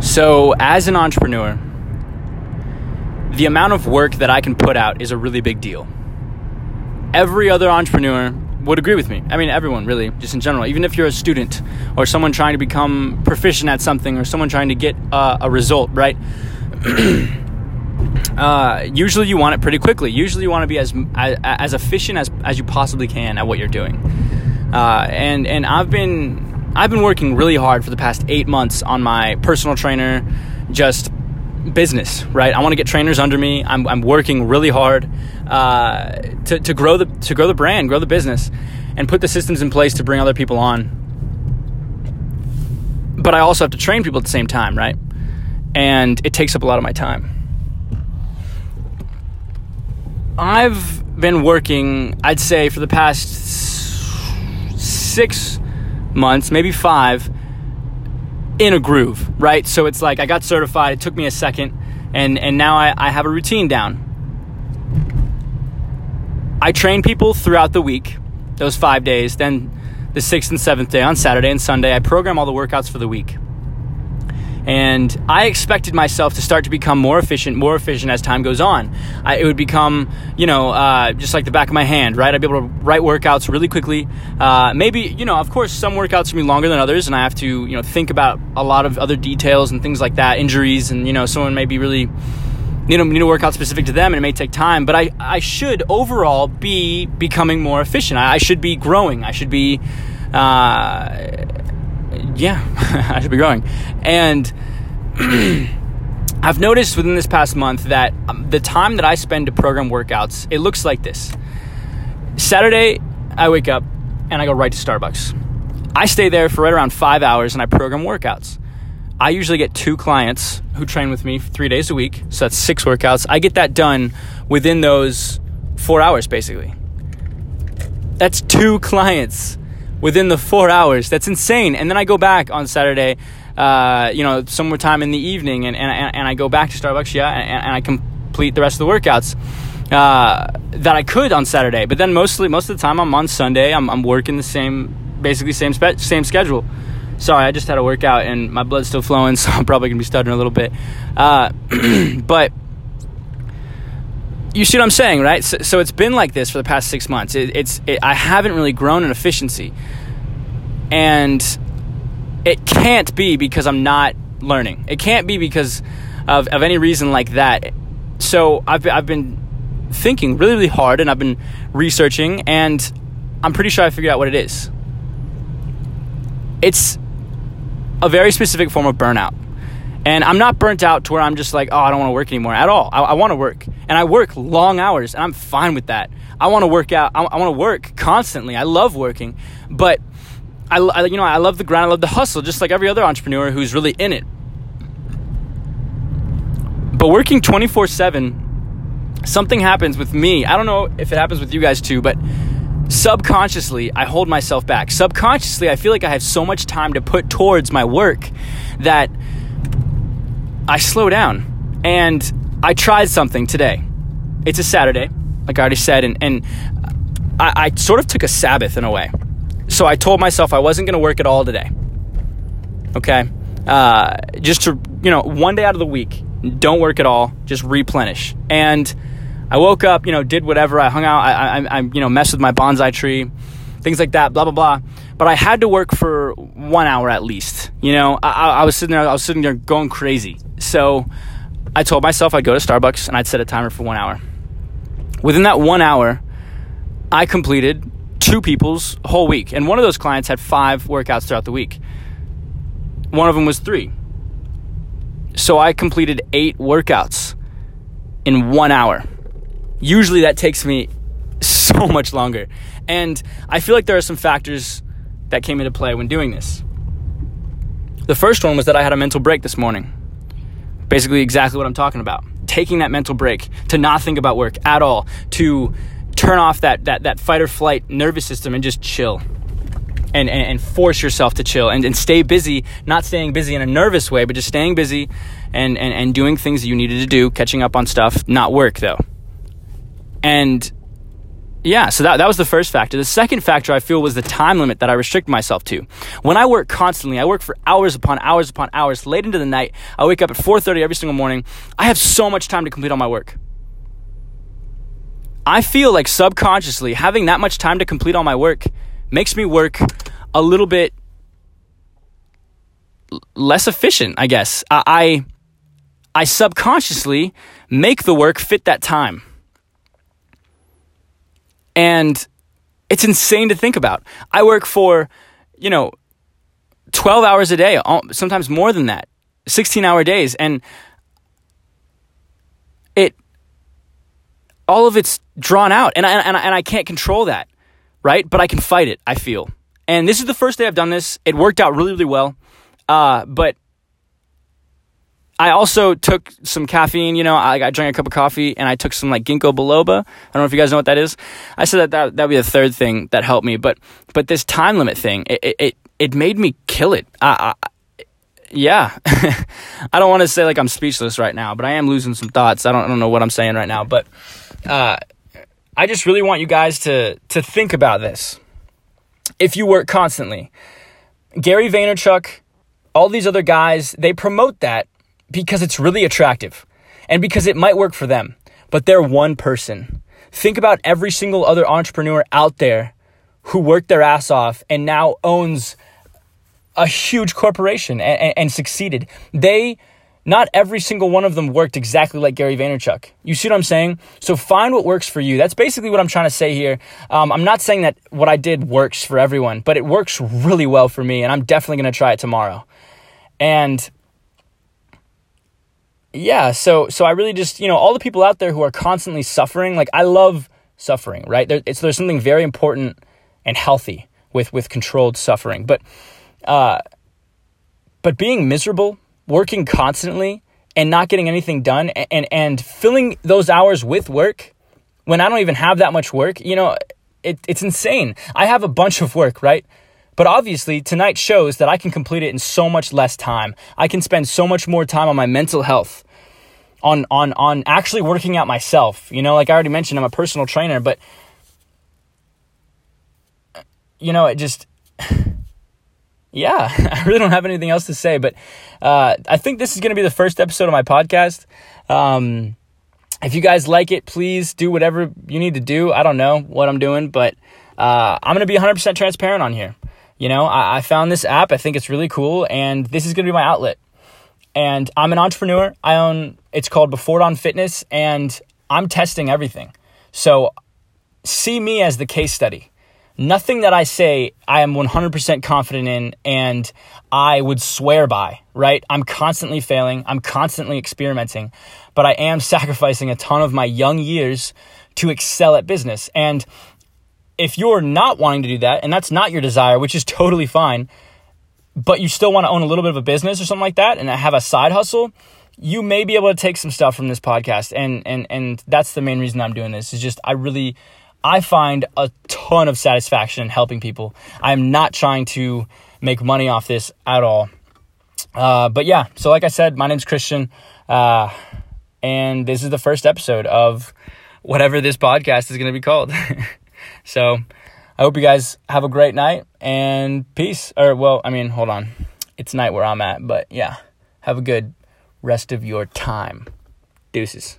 So, as an entrepreneur, the amount of work that I can put out is a really big deal. Every other entrepreneur would agree with me. I mean, everyone really, just in general. Even if you're a student or someone trying to become proficient at something or someone trying to get uh, a result, right? uh, usually you want it pretty quickly. Usually you want to be as as, as efficient as, as you possibly can at what you're doing. Uh, and and I've been I've been working really hard for the past eight months on my personal trainer, just business. Right, I want to get trainers under me. I'm, I'm working really hard uh, to to grow the to grow the brand, grow the business, and put the systems in place to bring other people on. But I also have to train people at the same time, right? And it takes up a lot of my time. I've been working, I'd say, for the past six months, maybe five, in a groove, right? So it's like I got certified, it took me a second, and, and now I, I have a routine down. I train people throughout the week, those five days. Then the sixth and seventh day on Saturday and Sunday, I program all the workouts for the week. And I expected myself to start to become more efficient, more efficient as time goes on. I, it would become, you know, uh, just like the back of my hand, right? I'd be able to write workouts really quickly. Uh, maybe, you know, of course, some workouts can be longer than others, and I have to, you know, think about a lot of other details and things like that, injuries, and, you know, someone may be really you know, need a workout specific to them and it may take time, but I, I should overall be becoming more efficient. I, I should be growing. I should be, uh, yeah, I should be growing. And I've noticed within this past month that um, the time that I spend to program workouts, it looks like this. Saturday, I wake up and I go right to Starbucks. I stay there for right around five hours and I program workouts. I usually get two clients who train with me three days a week, so that's six workouts. I get that done within those four hours, basically. That's two clients within the four hours. That's insane. And then I go back on Saturday, uh, you know, some more time in the evening, and, and, and I go back to Starbucks, yeah, and, and I complete the rest of the workouts. Uh, that I could on Saturday, but then mostly most of the time I'm on Sunday. I'm, I'm working the same, basically same spe- same schedule. Sorry, I just had a workout and my blood's still flowing, so I'm probably gonna be stuttering a little bit. Uh, but you see what I'm saying, right? So, so, it's been like this for the past six months. It, it's it, I haven't really grown in efficiency, and it can't be because I'm not learning. It can't be because of, of any reason like that. So I've I've been thinking really really hard, and I've been researching, and I'm pretty sure I figured out what it is. It's a very specific form of burnout. And I'm not burnt out to where I'm just like, oh, I don't want to work anymore at all. I, I want to work. And I work long hours, and I'm fine with that. I want to work out. I, I want to work constantly. I love working. But, I, I, you know, I love the grind. I love the hustle, just like every other entrepreneur who's really in it. But working 24 7, something happens with me. I don't know if it happens with you guys too, but subconsciously I hold myself back. Subconsciously, I feel like I have so much time to put towards my work that I slow down. And I tried something today. It's a Saturday, like I already said, and, and I, I sort of took a Sabbath in a way. So I told myself I wasn't going to work at all today. Okay? Uh, just to, you know, one day out of the week, don't work at all, just replenish. And I woke up, you know, did whatever. I hung out. I, I, I, you know, messed with my bonsai tree, things like that. Blah blah blah. But I had to work for one hour at least. You know, I, I was sitting there. I was sitting there going crazy. So I told myself I'd go to Starbucks and I'd set a timer for one hour. Within that one hour, I completed two people's whole week, and one of those clients had five workouts throughout the week. One of them was three. So I completed eight workouts in one hour. Usually that takes me so much longer. And I feel like there are some factors that came into play when doing this. The first one was that I had a mental break this morning. Basically, exactly what I'm talking about. Taking that mental break to not think about work at all, to turn off that, that, that fight or flight nervous system and just chill. And, and, and force yourself to chill and, and stay busy, not staying busy in a nervous way, but just staying busy and, and, and doing things that you needed to do, catching up on stuff, not work though. And yeah, so that, that was the first factor. The second factor I feel was the time limit that I restrict myself to. When I work constantly, I work for hours upon hours upon hours, late into the night. I wake up at 4:30 every single morning. I have so much time to complete all my work. I feel like subconsciously having that much time to complete all my work makes me work a little bit less efficient, I guess. I, I, I subconsciously make the work fit that time. And it's insane to think about. I work for, you know, 12 hours a day, sometimes more than that, 16 hour days. And it, all of it's drawn out. And I, and, I, and I can't control that, right? But I can fight it, I feel. And this is the first day I've done this. It worked out really, really well. Uh, but I also took some caffeine. You know, I, I drank a cup of coffee and I took some like ginkgo biloba. I don't know if you guys know what that is. I said that that that'd be the third thing that helped me. But but this time limit thing, it it it made me kill it. I, I yeah, I don't want to say like I'm speechless right now, but I am losing some thoughts. I don't I don't know what I'm saying right now, but uh, I just really want you guys to to think about this. If you work constantly, Gary Vaynerchuk, all these other guys, they promote that because it's really attractive and because it might work for them, but they're one person. Think about every single other entrepreneur out there who worked their ass off and now owns a huge corporation and, and, and, succeeded. They, not every single one of them worked exactly like Gary Vaynerchuk. You see what I'm saying? So find what works for you. That's basically what I'm trying to say here. Um, I'm not saying that what I did works for everyone, but it works really well for me, and I'm definitely going to try it tomorrow. And yeah, so so I really just you know all the people out there who are constantly suffering. Like I love suffering, right? There, it's there's something very important and healthy with with controlled suffering, but uh, but being miserable, working constantly, and not getting anything done, and, and and filling those hours with work when I don't even have that much work, you know, it, it's insane. I have a bunch of work, right? But obviously, tonight shows that I can complete it in so much less time. I can spend so much more time on my mental health, on on on actually working out myself. You know, like I already mentioned, I'm a personal trainer, but you know, it just yeah, I really don't have anything else to say. But uh, I think this is going to be the first episode of my podcast. Um, if you guys like it, please do whatever you need to do. I don't know what I'm doing, but uh, I'm going to be 100% transparent on here. You know, I, I found this app. I think it's really cool, and this is going to be my outlet. And I'm an entrepreneur. I own, it's called Before Dawn Fitness, and I'm testing everything. So see me as the case study. Nothing that I say I am 100% confident in and I would swear by, right? I'm constantly failing. I'm constantly experimenting, but I am sacrificing a ton of my young years to excel at business. And if you're not wanting to do that and that's not your desire, which is totally fine, but you still want to own a little bit of a business or something like that and have a side hustle, you may be able to take some stuff from this podcast. And and and that's the main reason I'm doing this. Is just I really I find a ton of satisfaction in helping people. I'm not trying to make money off this at all. Uh, but yeah, so like I said, my name's Christian, uh, and this is the first episode of whatever this podcast is going to be called. So I hope you guys have a great night and peace. Or, well, I mean, hold on. It's night where I'm at, but yeah, have a good rest of your time. Deuces.